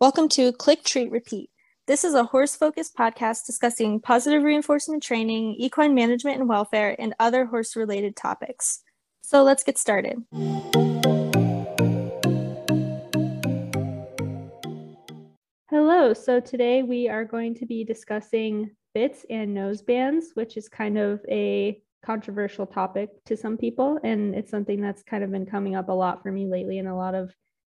Welcome to Click Treat Repeat. This is a horse focused podcast discussing positive reinforcement training, equine management and welfare, and other horse related topics. So let's get started. Hello. So today we are going to be discussing bits and nose bands, which is kind of a controversial topic to some people. And it's something that's kind of been coming up a lot for me lately in a lot of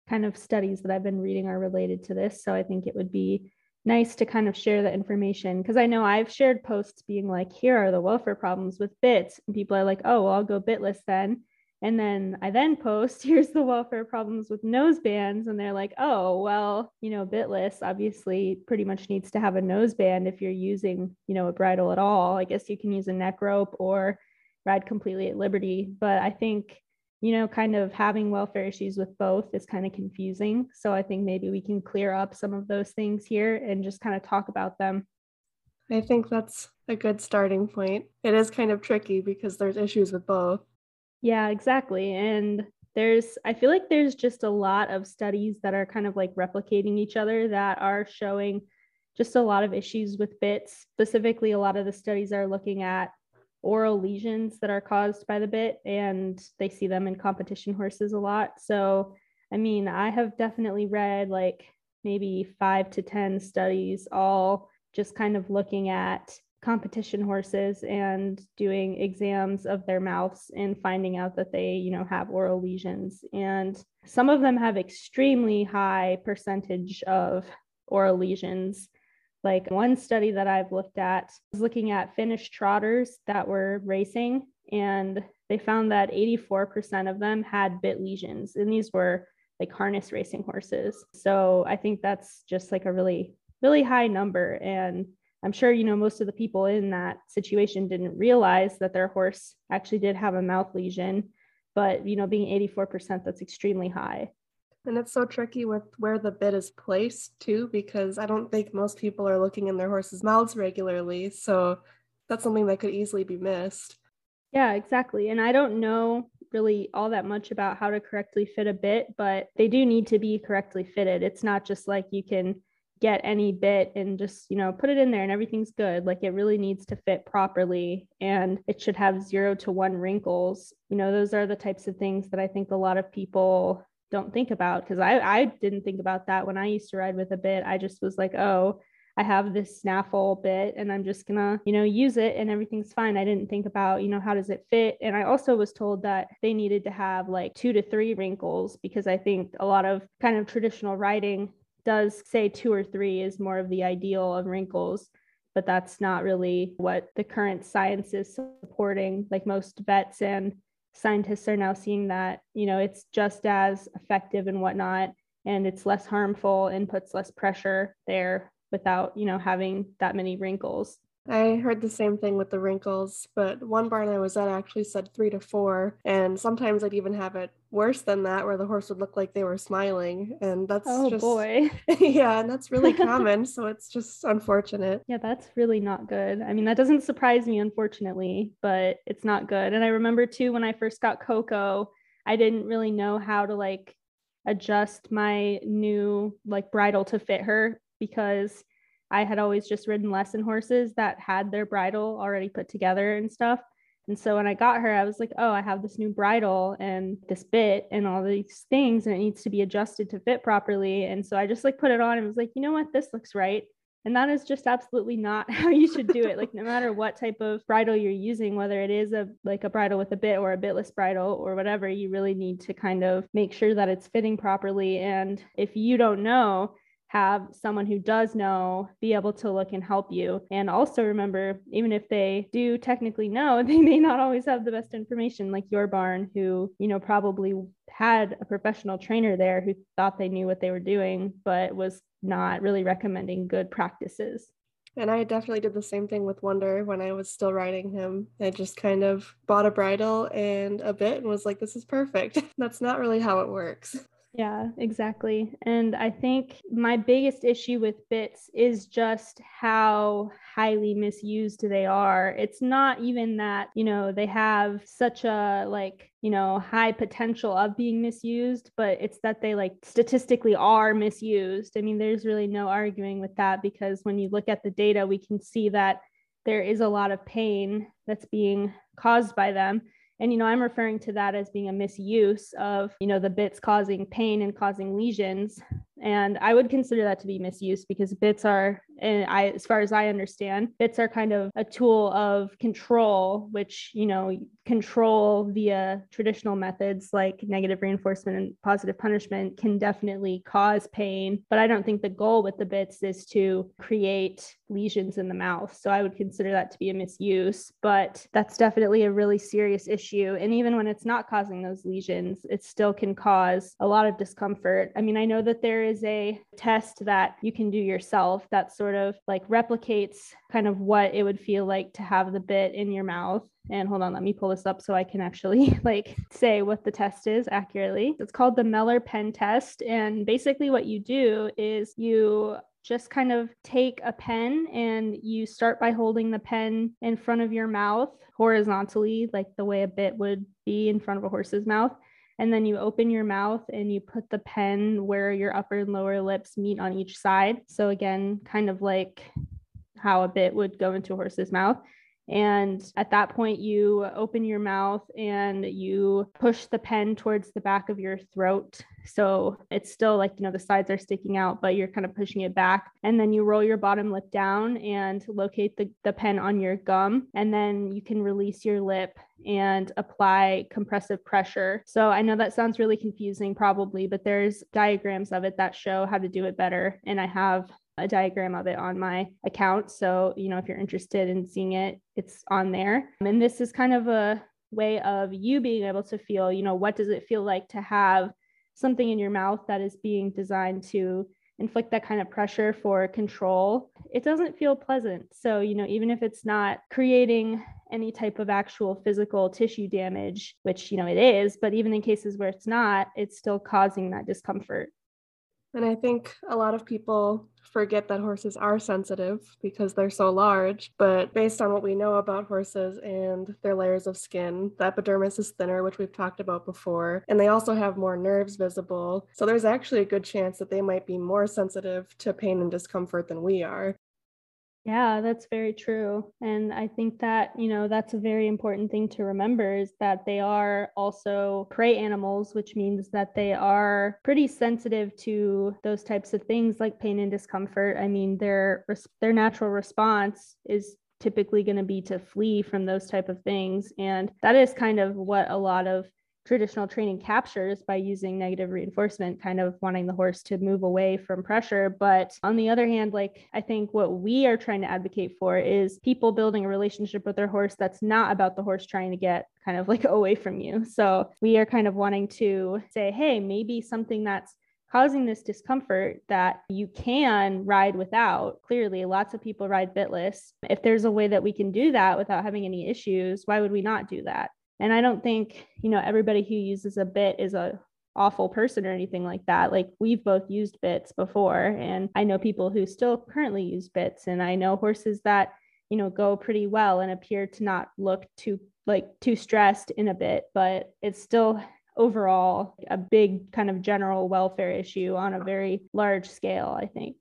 kind of studies that I've been reading are related to this. So I think it would be nice to kind of share the information because I know I've shared posts being like, here are the welfare problems with bits. And people are like, oh, well, I'll go bitless then. And then I then post, here's the welfare problems with nose bands. And they're like, oh, well, you know, bitless obviously pretty much needs to have a nose band if you're using, you know, a bridle at all. I guess you can use a neck rope or ride completely at liberty. But I think you know, kind of having welfare issues with both is kind of confusing. So I think maybe we can clear up some of those things here and just kind of talk about them. I think that's a good starting point. It is kind of tricky because there's issues with both. Yeah, exactly. And there's, I feel like there's just a lot of studies that are kind of like replicating each other that are showing just a lot of issues with bits. Specifically, a lot of the studies are looking at oral lesions that are caused by the bit, and they see them in competition horses a lot. So, I mean, I have definitely read like maybe five to 10 studies, all just kind of looking at competition horses and doing exams of their mouths and finding out that they you know have oral lesions and some of them have extremely high percentage of oral lesions like one study that I've looked at was looking at Finnish trotters that were racing, and they found that 84% of them had bit lesions, and these were like harness racing horses. So I think that's just like a really, really high number. And I'm sure, you know, most of the people in that situation didn't realize that their horse actually did have a mouth lesion. But, you know, being 84%, that's extremely high. And it's so tricky with where the bit is placed too, because I don't think most people are looking in their horses' mouths regularly. So that's something that could easily be missed. Yeah, exactly. And I don't know really all that much about how to correctly fit a bit, but they do need to be correctly fitted. It's not just like you can get any bit and just, you know, put it in there and everything's good. Like it really needs to fit properly and it should have zero to one wrinkles. You know, those are the types of things that I think a lot of people don't think about because I, I didn't think about that when I used to ride with a bit. I just was like, oh, I have this snaffle bit and I'm just gonna, you know, use it and everything's fine. I didn't think about, you know, how does it fit? And I also was told that they needed to have like two to three wrinkles because I think a lot of kind of traditional riding does say two or three is more of the ideal of wrinkles but that's not really what the current science is supporting like most vets and scientists are now seeing that you know it's just as effective and whatnot and it's less harmful and puts less pressure there without you know having that many wrinkles I heard the same thing with the wrinkles, but one barn I was at actually said three to four, and sometimes I'd even have it worse than that, where the horse would look like they were smiling, and that's oh just, boy, yeah, and that's really common, so it's just unfortunate. Yeah, that's really not good. I mean, that doesn't surprise me, unfortunately, but it's not good. And I remember too when I first got Coco, I didn't really know how to like adjust my new like bridle to fit her because I had always just ridden lesson horses that had their bridle already put together and stuff. And so when I got her, I was like, oh, I have this new bridle and this bit and all these things, and it needs to be adjusted to fit properly. And so I just like put it on and was like, you know what, this looks right. And that is just absolutely not how you should do it. like no matter what type of bridle you're using, whether it is a like a bridle with a bit or a bitless bridle or whatever, you really need to kind of make sure that it's fitting properly. And if you don't know, have someone who does know be able to look and help you. And also remember, even if they do technically know, they may not always have the best information, like your barn, who, you know, probably had a professional trainer there who thought they knew what they were doing, but was not really recommending good practices. And I definitely did the same thing with Wonder when I was still riding him. I just kind of bought a bridle and a bit and was like, this is perfect. That's not really how it works. Yeah, exactly. And I think my biggest issue with bits is just how highly misused they are. It's not even that, you know, they have such a like you know, high potential of being misused, but it's that they like statistically are misused. I mean, there's really no arguing with that because when you look at the data, we can see that there is a lot of pain that's being caused by them and you know i'm referring to that as being a misuse of you know the bits causing pain and causing lesions. And i would consider that to be misuse because bits are and i as far as i understand bits are kind of a tool of control which you know control via traditional methods like negative reinforcement and positive punishment can definitely cause pain. But i don't think the goal with the bits is to create lesions in the mouth. So i would consider that to be a misuse but that's definitely a really serious issue. And even when it's not causing those lesions it still can cause a lot of discomfort. I mean i know that there is a test that you can do yourself that sort of like replicates kind of what it would feel like to have the bit in your mouth. And hold on, let me pull this up so I can actually like say what the test is accurately. It's called the Meller pen test. And basically, what you do is you just kind of take a pen and you start by holding the pen in front of your mouth horizontally, like the way a bit would be in front of a horse's mouth and then you open your mouth and you put the pen where your upper and lower lips meet on each side. So again, kind of like how a bit would go into a horse's mouth. And at that point, you open your mouth and you push the pen towards the back of your throat. So it's still like, you know, the sides are sticking out, but you're kind of pushing it back. And then you roll your bottom lip down and locate the, the pen on your gum. And then you can release your lip and apply compressive pressure. So I know that sounds really confusing, probably, but there's diagrams of it that show how to do it better. And I have a diagram of it on my account. So, you know, if you're interested in seeing it, it's on there. And this is kind of a way of you being able to feel, you know, what does it feel like to have something in your mouth that is being designed to inflict that kind of pressure for control, it doesn't feel pleasant. So, you know, even if it's not creating any type of actual physical tissue damage, which, you know, it is, but even in cases where it's not, it's still causing that discomfort. And I think a lot of people forget that horses are sensitive because they're so large. But based on what we know about horses and their layers of skin, the epidermis is thinner, which we've talked about before. And they also have more nerves visible. So there's actually a good chance that they might be more sensitive to pain and discomfort than we are. Yeah, that's very true. And I think that, you know, that's a very important thing to remember is that they are also prey animals, which means that they are pretty sensitive to those types of things like pain and discomfort. I mean, their their natural response is typically going to be to flee from those type of things and that is kind of what a lot of traditional training captures by using negative reinforcement, kind of wanting the horse to move away from pressure. But on the other hand, like I think what we are trying to advocate for is people building a relationship with their horse that's not about the horse trying to get kind of like away from you. So we are kind of wanting to say, hey, maybe something that's causing this discomfort that you can ride without. Clearly, lots of people ride bitless. If there's a way that we can do that without having any issues, why would we not do that? And I don't think, you know, everybody who uses a bit is a awful person or anything like that. Like we've both used bits before and I know people who still currently use bits and I know horses that, you know, go pretty well and appear to not look too like too stressed in a bit, but it's still overall a big kind of general welfare issue on a very large scale, I think.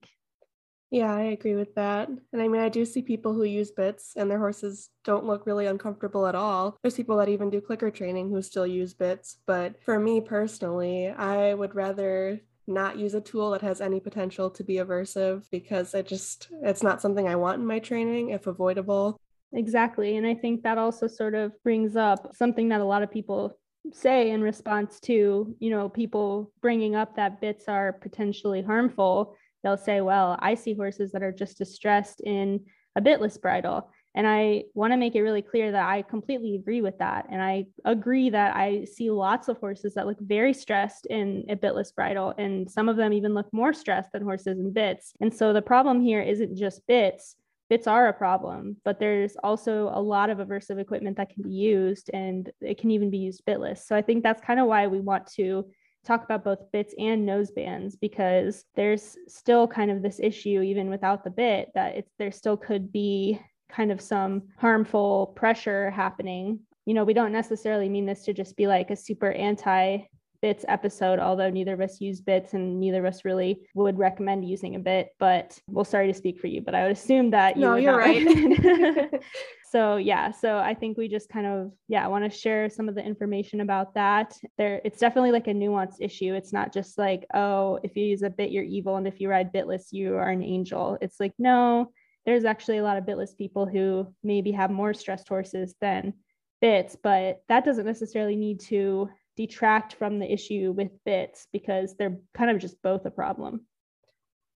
Yeah, I agree with that. And I mean, I do see people who use bits and their horses don't look really uncomfortable at all. There's people that even do clicker training who still use bits. But for me personally, I would rather not use a tool that has any potential to be aversive because it just it's not something I want in my training if avoidable. Exactly. And I think that also sort of brings up something that a lot of people say in response to, you know, people bringing up that bits are potentially harmful they'll say, well, I see horses that are just distressed in a bitless bridle. And I want to make it really clear that I completely agree with that. And I agree that I see lots of horses that look very stressed in a bitless bridle, and some of them even look more stressed than horses in bits. And so the problem here isn't just bits. Bits are a problem, but there's also a lot of aversive equipment that can be used, and it can even be used bitless. So I think that's kind of why we want to talk about both bits and nose bands because there's still kind of this issue even without the bit that it's there still could be kind of some harmful pressure happening. You know, we don't necessarily mean this to just be like a super anti bits episode, although neither of us use bits and neither of us really would recommend using a bit. But well, sorry to speak for you, but I would assume that you no, you're right. so yeah, so I think we just kind of yeah want to share some of the information about that. There, it's definitely like a nuanced issue. It's not just like oh, if you use a bit, you're evil, and if you ride bitless, you are an angel. It's like no, there's actually a lot of bitless people who maybe have more stressed horses than bits, but that doesn't necessarily need to detract from the issue with bits because they're kind of just both a problem.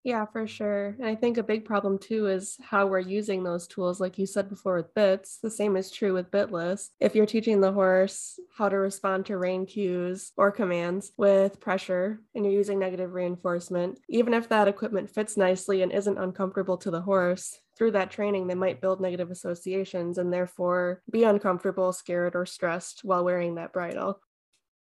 Yeah, for sure. And I think a big problem too is how we're using those tools. Like you said before with bits, the same is true with bitless. If you're teaching the horse how to respond to rein cues or commands with pressure and you're using negative reinforcement, even if that equipment fits nicely and isn't uncomfortable to the horse, through that training, they might build negative associations and therefore be uncomfortable, scared, or stressed while wearing that bridle.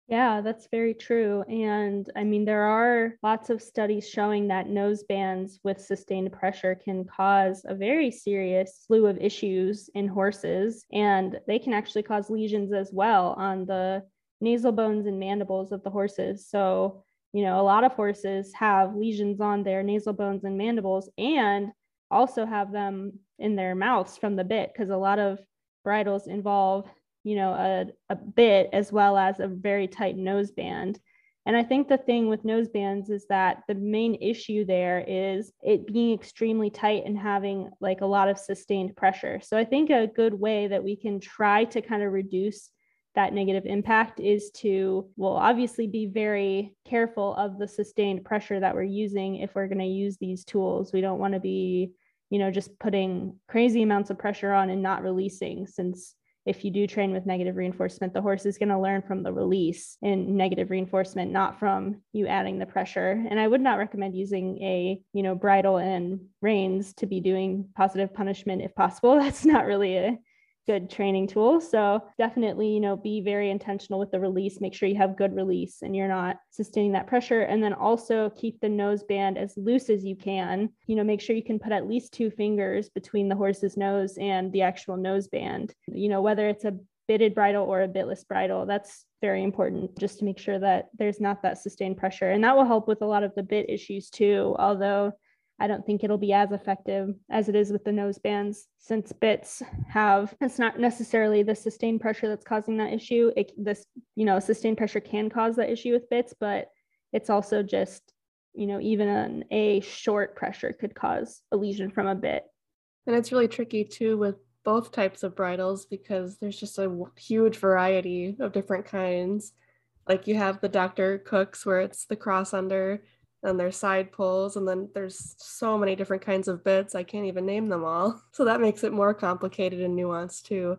Yeah, that's very true. And I mean, there are lots of studies showing that nose bands with sustained pressure can cause a very serious slew of issues in horses. And they can actually cause lesions as well on the nasal bones and mandibles of the horses. So, you know, a lot of horses have lesions on their nasal bones and mandibles and also have them in their mouths from the bit because a lot of bridles involve you know a, a bit as well as a very tight noseband. and i think the thing with nosebands is that the main issue there is it being extremely tight and having like a lot of sustained pressure so i think a good way that we can try to kind of reduce that negative impact is to well obviously be very careful of the sustained pressure that we're using if we're going to use these tools we don't want to be you know just putting crazy amounts of pressure on and not releasing since if you do train with negative reinforcement, the horse is going to learn from the release in negative reinforcement, not from you adding the pressure. And I would not recommend using a, you know, bridle and reins to be doing positive punishment if possible. That's not really a good training tool. So definitely, you know, be very intentional with the release. Make sure you have good release and you're not sustaining that pressure. And then also keep the nose band as loose as you can. You know, make sure you can put at least two fingers between the horse's nose and the actual nose band. You know, whether it's a bitted bridle or a bitless bridle. That's very important just to make sure that there's not that sustained pressure. And that will help with a lot of the bit issues too. Although I don't think it'll be as effective as it is with the nose bands since bits have it's not necessarily the sustained pressure that's causing that issue. It, this, you know, sustained pressure can cause that issue with bits, but it's also just, you know, even an, a short pressure could cause a lesion from a bit. And it's really tricky too with both types of bridles because there's just a huge variety of different kinds. Like you have the Dr. Cooks where it's the cross under and there's side pulls and then there's so many different kinds of bits i can't even name them all. So that makes it more complicated and nuanced too.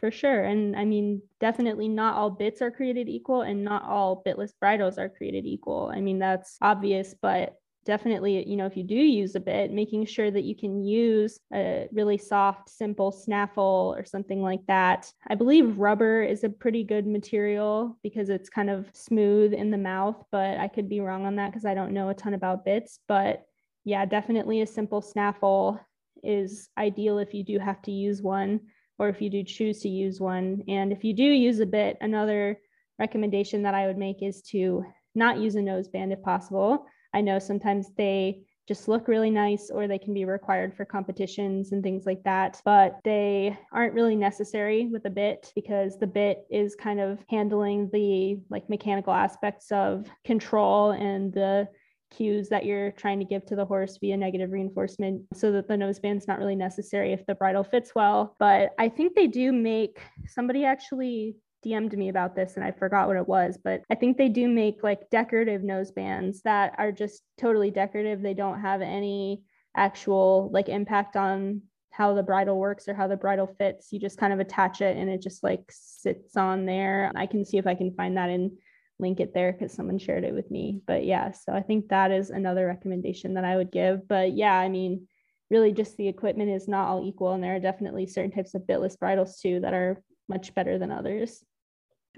For sure and i mean definitely not all bits are created equal and not all bitless bridles are created equal. I mean that's obvious but definitely, you know, if you do use a bit, making sure that you can use a really soft, simple snaffle or something like that. I believe rubber is a pretty good material because it's kind of smooth in the mouth, but I could be wrong on that because I don't know a ton about bits. But yeah, definitely a simple snaffle is ideal if you do have to use one or if you do choose to use one. And if you do use a bit, another recommendation that I would make is to not use a noseband if possible. I know sometimes they just look really nice or they can be required for competitions and things like that but they aren't really necessary with a bit because the bit is kind of handling the like mechanical aspects of control and the cues that you're trying to give to the horse via negative reinforcement so that the noseband's not really necessary if the bridle fits well. But i think they do make somebody actually DM'd me about this and I forgot what it was, but I think they do make like decorative nose bands that are just totally decorative. They don't have any actual like impact on how the bridle works or how the bridle fits. You just kind of attach it and it just like sits on there. I can see if I can find that and link it there because someone shared it with me. But yeah, so I think that is another recommendation that I would give. But yeah, I mean, really just the equipment is not all equal. And there are definitely certain types of bitless bridles too that are much better than others.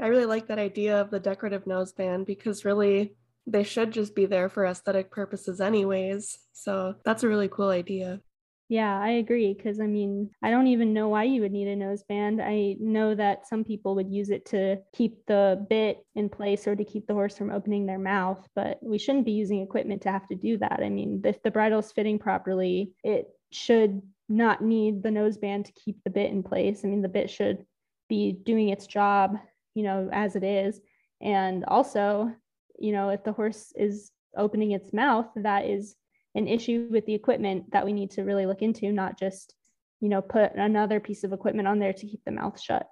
I really like that idea of the decorative noseband because really they should just be there for aesthetic purposes anyways. So that's a really cool idea. Yeah, I agree. Because I mean, I don't even know why you would need a noseband. I know that some people would use it to keep the bit in place or to keep the horse from opening their mouth, but we shouldn't be using equipment to have to do that. I mean, if the bridle is fitting properly, it should not need the noseband to keep the bit in place. I mean, the bit should be doing its job, you know, as it is. And also, you know, if the horse is opening its mouth, that is an issue with the equipment that we need to really look into, not just, you know, put another piece of equipment on there to keep the mouth shut.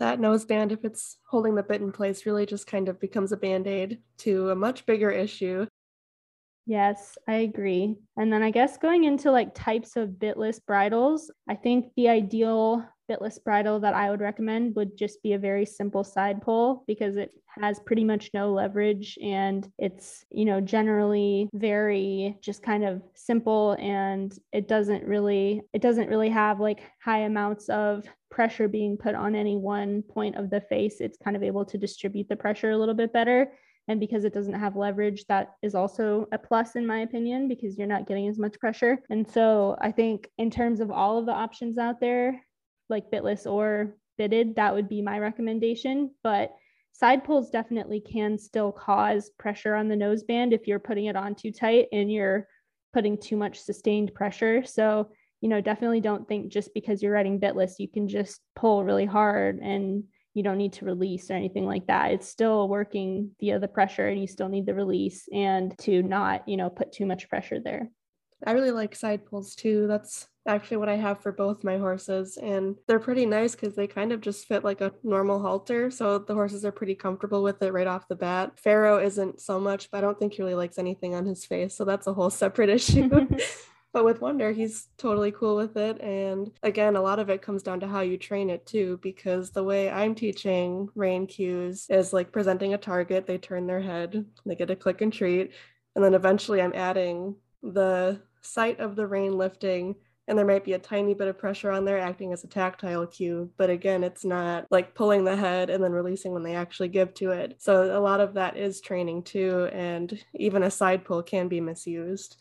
That noseband, if it's holding the bit in place, really just kind of becomes a band aid to a much bigger issue. Yes, I agree. And then I guess going into like types of bitless bridles, I think the ideal bitless bridle that I would recommend would just be a very simple side pull because it has pretty much no leverage and it's, you know, generally very just kind of simple and it doesn't really it doesn't really have like high amounts of pressure being put on any one point of the face. It's kind of able to distribute the pressure a little bit better. And because it doesn't have leverage, that is also a plus, in my opinion, because you're not getting as much pressure. And so I think, in terms of all of the options out there, like bitless or bitted, that would be my recommendation. But side pulls definitely can still cause pressure on the noseband if you're putting it on too tight and you're putting too much sustained pressure. So, you know, definitely don't think just because you're riding bitless, you can just pull really hard and you don't need to release or anything like that. It's still working via the pressure and you still need the release and to not, you know, put too much pressure there. I really like side pulls too. That's actually what I have for both my horses. And they're pretty nice because they kind of just fit like a normal halter. So the horses are pretty comfortable with it right off the bat. Pharaoh isn't so much, but I don't think he really likes anything on his face. So that's a whole separate issue. But with Wonder, he's totally cool with it. And again, a lot of it comes down to how you train it too, because the way I'm teaching rein cues is like presenting a target, they turn their head, they get a click and treat. And then eventually I'm adding the sight of the rein lifting and there might be a tiny bit of pressure on there acting as a tactile cue but again it's not like pulling the head and then releasing when they actually give to it so a lot of that is training too and even a side pull can be misused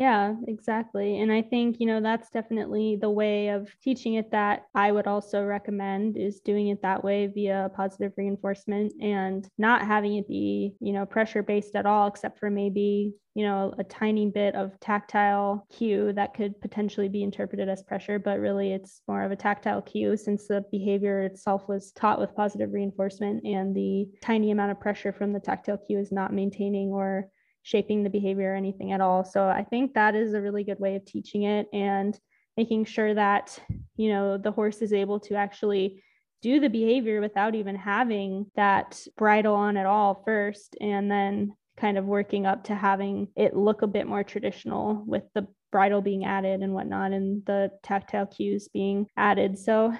yeah, exactly. And I think, you know, that's definitely the way of teaching it that I would also recommend is doing it that way via positive reinforcement and not having it be, you know, pressure based at all, except for maybe, you know, a tiny bit of tactile cue that could potentially be interpreted as pressure, but really it's more of a tactile cue since the behavior itself was taught with positive reinforcement and the tiny amount of pressure from the tactile cue is not maintaining or shaping the behavior or anything at all. So I think that is a really good way of teaching it and making sure that, you know, the horse is able to actually do the behavior without even having that bridle on at all first and then kind of working up to having it look a bit more traditional with the bridle being added and whatnot and the tactile cues being added. So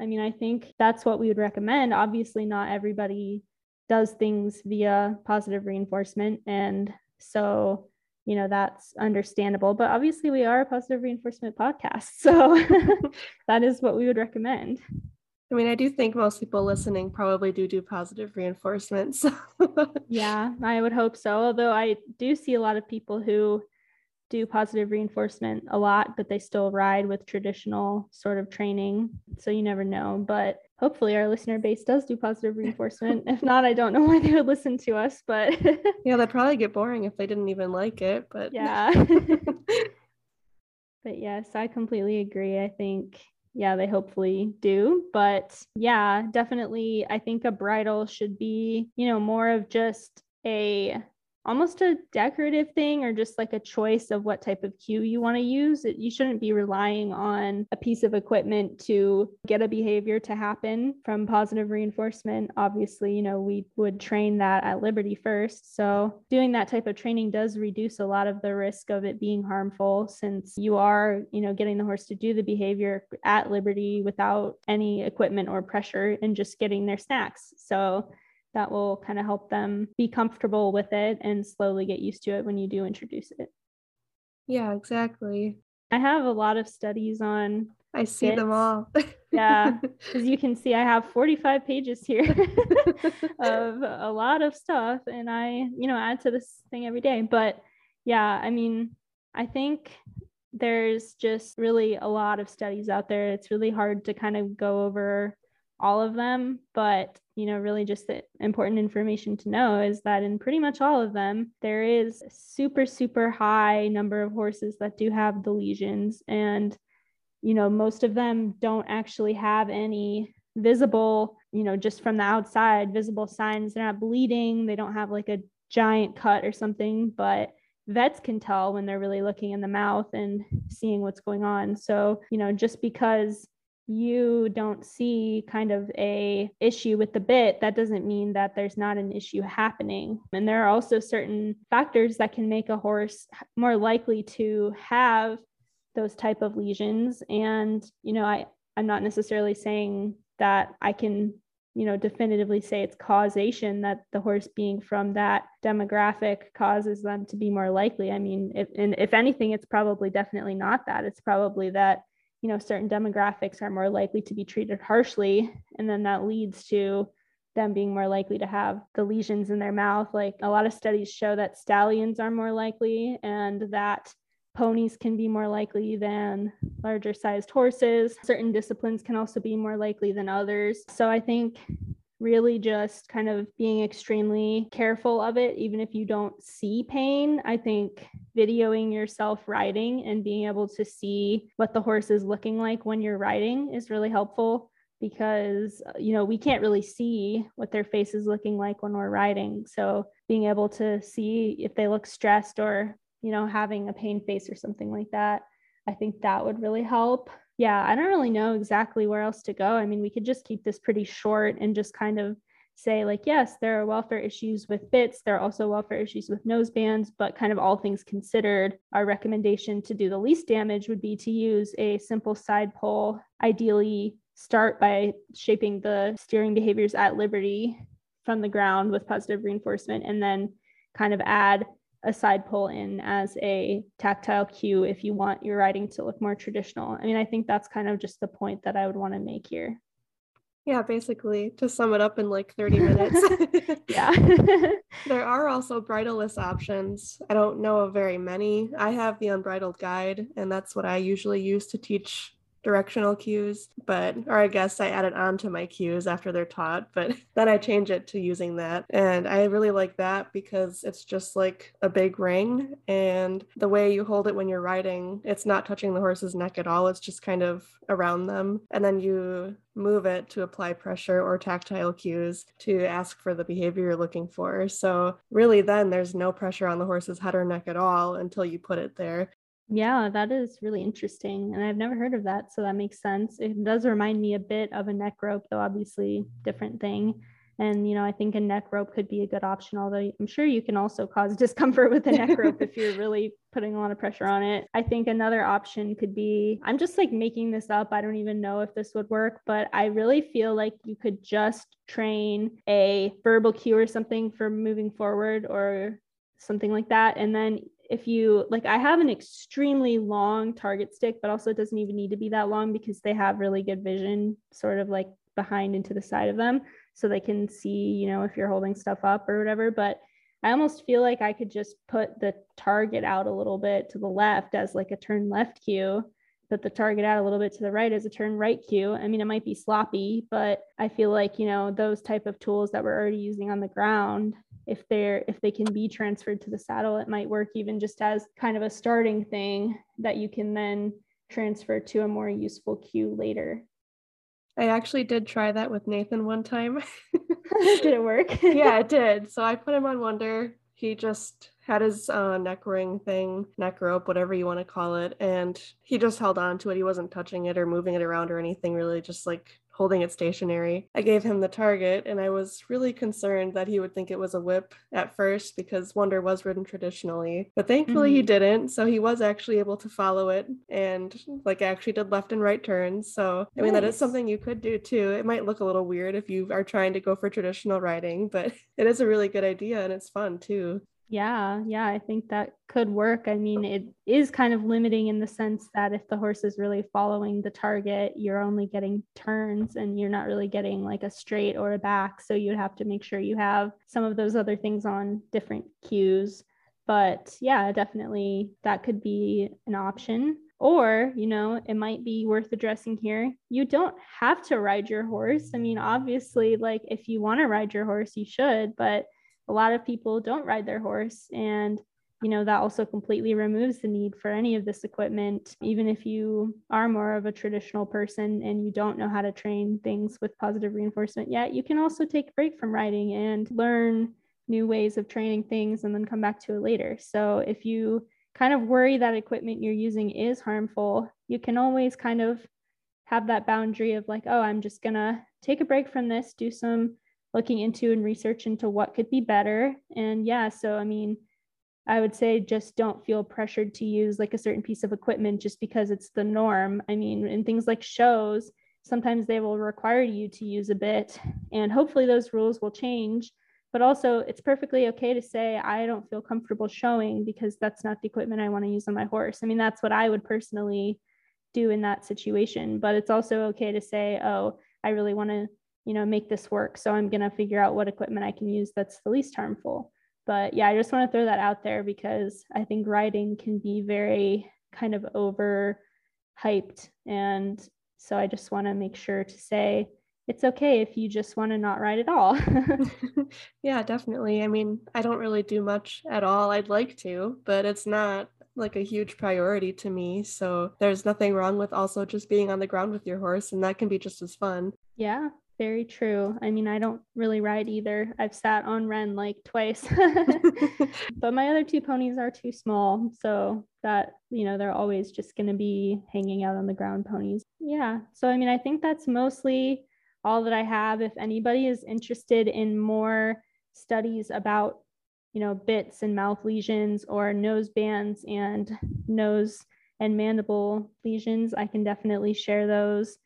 I mean, I think that's what we would recommend. Obviously, not everybody does things via positive reinforcement. And so, you know, that's understandable. But obviously, we are a positive reinforcement podcast. So that is what we would recommend. I mean, I do think most people listening probably do do positive reinforcement. So. yeah, I would hope so. Although I do see a lot of people who do positive reinforcement a lot, but they still ride with traditional sort of training. So you never know. But hopefully our listener base does do positive reinforcement. if not, I don't know why they would listen to us. But yeah, that'd probably get boring if they didn't even like it. But yeah. but yes, I completely agree. I think yeah, they hopefully do. But yeah, definitely I think a bridle should be, you know, more of just a almost a decorative thing or just like a choice of what type of cue you want to use. You shouldn't be relying on a piece of equipment to get a behavior to happen from positive reinforcement. Obviously, you know, we would train that at Liberty first. So, doing that type of training does reduce a lot of the risk of it being harmful since you are, you know, getting the horse to do the behavior at Liberty without any equipment or pressure and just getting their snacks. So, that will kind of help them be comfortable with it and slowly get used to it when you do introduce it. Yeah, exactly. I have a lot of studies on. I see them all. yeah, as you can see, I have 45 pages here of a lot of stuff, and I, you know, add to this thing every day. But yeah, I mean, I think there's just really a lot of studies out there. It's really hard to kind of go over all of them, but you know, really just the important information to know is that in pretty much all of them, there is super, super high number of horses that do have the lesions. And, you know, most of them don't actually have any visible, you know, just from the outside, visible signs. They're not bleeding, they don't have like a giant cut or something, but vets can tell when they're really looking in the mouth and seeing what's going on. So, you know, just because you don't see kind of a issue with the bit that doesn't mean that there's not an issue happening. And there are also certain factors that can make a horse more likely to have those type of lesions. And you know i i'm not necessarily saying that i can you know definitively say it's causation that the horse being from that demographic causes them to be more likely. I mean if, and if anything it's probably definitely not that. It's probably that you know certain demographics are more likely to be treated harshly and then that leads to them being more likely to have the lesions in their mouth. Like a lot of studies show that stallions are more likely and that ponies can be more likely than larger sized horses. Certain disciplines can also be more likely than others. So i think really just kind of being extremely careful of it, even if you don't see pain. I think videoing yourself riding and being able to see what the horse is looking like when you're riding is really helpful because uh, you know we can't really see what their face is looking like when we're riding so being able to see if they look stressed or you know having a pain face or something like that i think that would really help yeah, I don't really know exactly where else to go. I mean, we could just keep this pretty short and just kind of say, like, yes, there are welfare issues with bits. There are also welfare issues with nose bands, but kind of all things considered, our recommendation to do the least damage would be to use a simple side pull. Ideally, start by shaping the steering behaviors at liberty from the ground with positive reinforcement and then kind of add a side pull in as a tactile cue if you want your riding to look more traditional. I mean, I think that's kind of just the point that I would want to make here. Yeah, basically, to sum it up in like 30 minutes. yeah. there are also bridleless options. I don't know of very many. I have the unbridled guide, and that's what I usually use to teach directional cues, but, or I guess I add it on to my cues after they're taught, but then I change it to using that. And I really like that because it's just like a big ring. And the way you hold it when you're riding, it's not touching the horse's neck at all. It's just kind of around them. And then you move it to apply pressure or tactile cues to ask for the behavior you're looking for. So, really, then there's no pressure on the horse's head or neck at all until you put it there. Yeah, that is really interesting. And I've never heard of that. So that makes sense. It does remind me a bit of a neck rope, though obviously different thing. And, you know, I think a neck rope could be a good option, although I'm sure you can also cause discomfort with a neck rope if you're really putting a lot of pressure on it. I think another option could be I'm just like making this up. I don't even know if this would work, but I really feel like you could just train a verbal cue or something for moving forward or something like that. And then if you like i have an extremely long target stick but also it doesn't even need to be that long because they have really good vision sort of like behind into the side of them. So they can see you know if you're holding stuff up or whatever but i almost feel like i could just put the target out a little bit to the left as like a turn left cue put the target out a little bit to the right as a turn right cue. I mean it might be sloppy but i feel like you know those type of tools that we're already using on the ground if they're if they can be transferred to the saddle it might work even just as kind of a starting thing that you can then transfer to a more useful cue later. I actually did try that with nathan one time. Did it work? Yeah it did. So i put him on wonder. He just had his uh, neck ring thing, neck rope, whatever you want to call it, and he just held on to it. He wasn't touching it or moving it around or anything, really, just like holding it stationary. I gave him the target, and I was really concerned that he would think it was a whip at first because Wonder was ridden traditionally. But thankfully, mm-hmm. he didn't. So he was actually able to follow it and, like, actually did left and right turns. So, I mean, nice. that is something you could do too. It might look a little weird if you are trying to go for traditional riding, but it is a really good idea and it's fun too. Yeah, yeah, I think that could work. I mean, it is kind of limiting in the sense that if the horse is really following the target, you're only getting turns and you're not really getting like a straight or a back. So you'd have to make sure you have some of those other things on different cues. But yeah, definitely that could be an option. Or, you know, it might be worth addressing here. You don't have to ride your horse. I mean, obviously, like if you want to ride your horse, you should, but a lot of people don't ride their horse. And, you know, that also completely removes the need for any of this equipment. Even if you are more of a traditional person and you don't know how to train things with positive reinforcement yet, you can also take a break from riding and learn new ways of training things and then come back to it later. So if you kind of worry that equipment you're using is harmful, you can always kind of have that boundary of like, oh, I'm just gonna take a break from this, do some looking into and research into what could be better. And yeah, so I mean, I would say just don't feel pressured to use like a certain piece of equipment just because it's the norm. I mean, in things like shows, sometimes they will require you to use a bit, and hopefully those rules will change but also it's perfectly okay to say i don't feel comfortable showing because that's not the equipment i want to use on my horse i mean that's what i would personally do in that situation but it's also okay to say oh i really want to you know make this work so i'm going to figure out what equipment i can use that's the least harmful but yeah i just want to throw that out there because i think riding can be very kind of over hyped and so i just want to make sure to say it's okay if you just want to not ride at all. yeah, definitely. I mean, I don't really do much at all. I'd like to, but it's not like a huge priority to me. So there's nothing wrong with also just being on the ground with your horse, and that can be just as fun. Yeah, very true. I mean, I don't really ride either. I've sat on Ren like twice, but my other two ponies are too small. So that, you know, they're always just going to be hanging out on the ground ponies. Yeah. So, I mean, I think that's mostly all that I have. If anybody is interested in more studies about, you know, bits and mouth lesions or nose bands and nose and mandible lesions, I can definitely share those.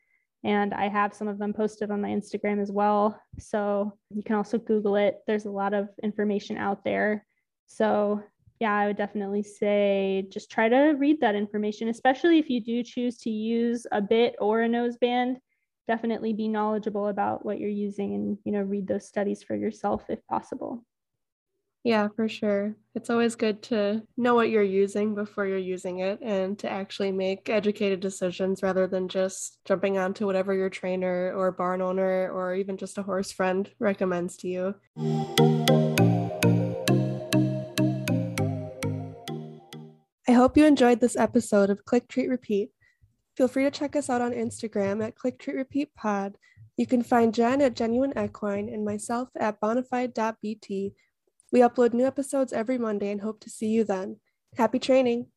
And I have some of them posted on my Instagram as well. So you can also Google it. There's a lot of information out there. So, yeah, I would definitely say just try to read that information, especially if you do choose to use a bit or a noseband. definitely be knowledgeable about what you're using and you know read those studies for yourself if possible yeah for sure it's always good to know what you're using before you're using it and to actually make educated decisions rather than just jumping onto whatever your trainer or barn owner or even just a horse friend recommends to you I hope you enjoyed this episode of Click Treat Repeat. Feel free to check us out on Instagram at Click Treat Repeat Pod. You can find Jen at Genuine Equine and myself at bonafide.bt. We upload new episodes every Monday and hope to see you then. Happy training!